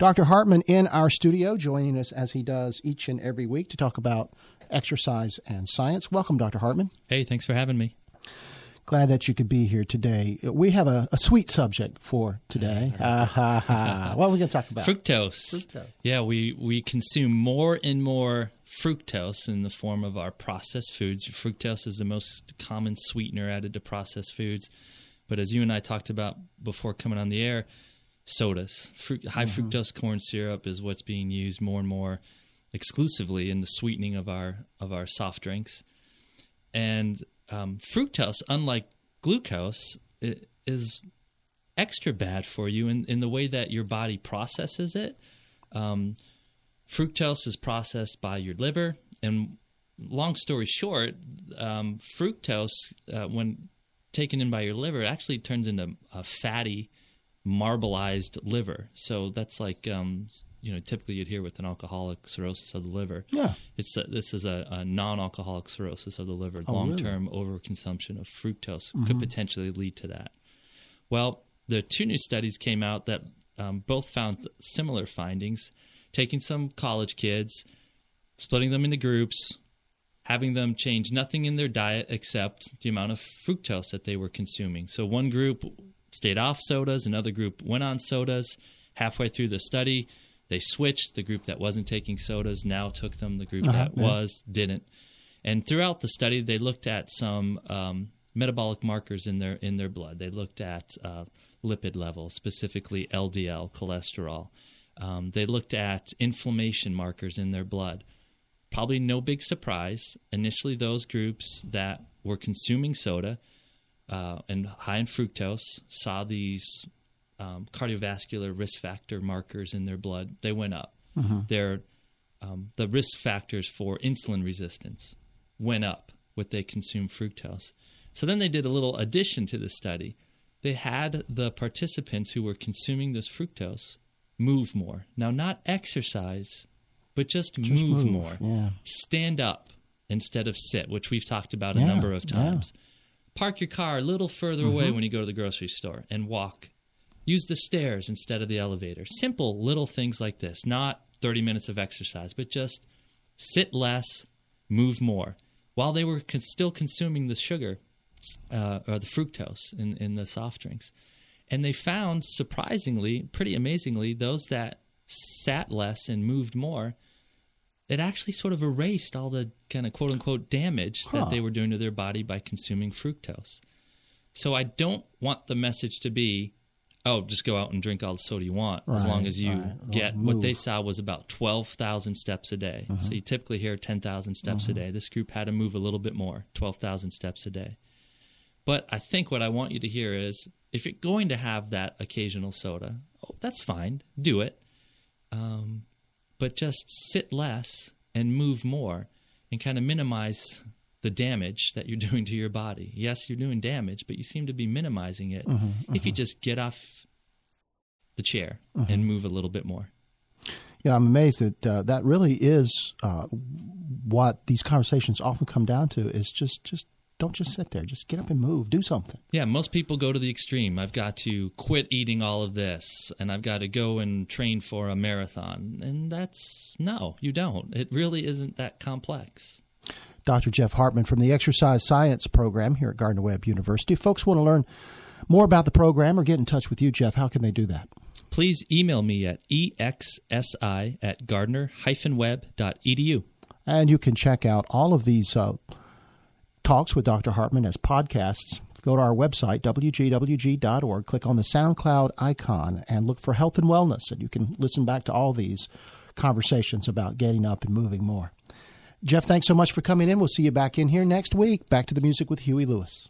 Dr. Hartman in our studio, joining us as he does each and every week to talk about exercise and science. Welcome, Dr. Hartman. Hey, thanks for having me. Glad that you could be here today. We have a, a sweet subject for today. Uh, ha, ha. What are we going to talk about? Fructose. Fructose. Yeah, we, we consume more and more fructose in the form of our processed foods. Fructose is the most common sweetener added to processed foods. But as you and I talked about before coming on the air, sodas. Fruit, high mm-hmm. fructose corn syrup is what's being used more and more exclusively in the sweetening of our of our soft drinks. And um, fructose, unlike glucose, is extra bad for you in, in the way that your body processes it. Um, fructose is processed by your liver, and long story short, um, fructose, uh, when taken in by your liver, it actually turns into a fatty, marbleized liver. So that's like um, you know typically you'd hear with an alcoholic cirrhosis of the liver. Yeah, it's a, this is a, a, non-alcoholic cirrhosis of the liver. Oh, Long-term really? overconsumption of fructose mm-hmm. could potentially lead to that. Well, the two new studies came out that um, both found similar findings. Taking some college kids, splitting them into groups, having them change nothing in their diet except the amount of fructose that they were consuming. So one group stayed off sodas, another group went on sodas. Halfway through the study, they switched. The group that wasn't taking sodas now took them. The group uh-huh, that yeah. was didn't. And throughout the study, they looked at some um, metabolic markers in their in their blood. They looked at uh, lipid levels, specifically LDL cholesterol. Um, they looked at inflammation markers in their blood. Probably no big surprise. Initially, those groups that were consuming soda uh, and high in fructose saw these um, cardiovascular risk factor markers in their blood, they went up. Mm-hmm. Their um, the risk factors for insulin resistance went up with they consumed fructose. So then they did a little addition to the study. They had the participants who were consuming this fructose move more. Now, not exercise, but just, just move, move, more. Yeah. Stand up instead of sit, which we've talked about yeah, a number of times. Yeah. Park your car a little further mm-hmm. away when you go to the grocery store and walk Use the stairs instead of the elevator. Simple little things like this, not 30 minutes of exercise, but just sit less, move more. While they were con- still consuming the sugar uh, or the fructose in, in the soft drinks. And they found, surprisingly, pretty amazingly, those that sat less and moved more, it actually sort of erased all the kind of quote unquote damage huh. that they were doing to their body by consuming fructose. So I don't want the message to be oh, just go out and drink all the soda you want right, as long as you right. get what they saw was about 12,000 steps a day. Uh-huh. So you typically hear 10,000 steps uh-huh. a day. This group had to move a little bit more, 12,000 steps a day. But I think what I want you to hear is if you're going to have that occasional soda, oh, that's fine, do it. Um, but just sit less and move more and kind of minimize the damage that you're doing to your body. Yes, you're doing damage, but you seem to be minimizing it mm-hmm, mm-hmm. if you just get off the chair mm-hmm. and move a little bit more. Yeah, I'm amazed that uh, that really is uh, what these conversations often come down to is just just don't just sit there. Just get up and move. Do something. Yeah, most people go to the extreme. I've got to quit eating all of this and I've got to go and train for a marathon. And that's no, you don't. It really isn't that complex. Dr. Jeff Hartman from the Exercise Science Program here at Gardner Webb University. If folks want to learn more about the program or get in touch with you, Jeff, how can they do that? Please email me at exsi at gardner-webb.edu. And you can check out all of these uh, talks with Dr. Hartman as podcasts. Go to our website, wgwg.org, click on the SoundCloud icon, and look for health and wellness. And you can listen back to all these conversations about getting up and moving more. Jeff, thanks so much for coming in. We'll see you back in here next week. Back to the music with Huey Lewis.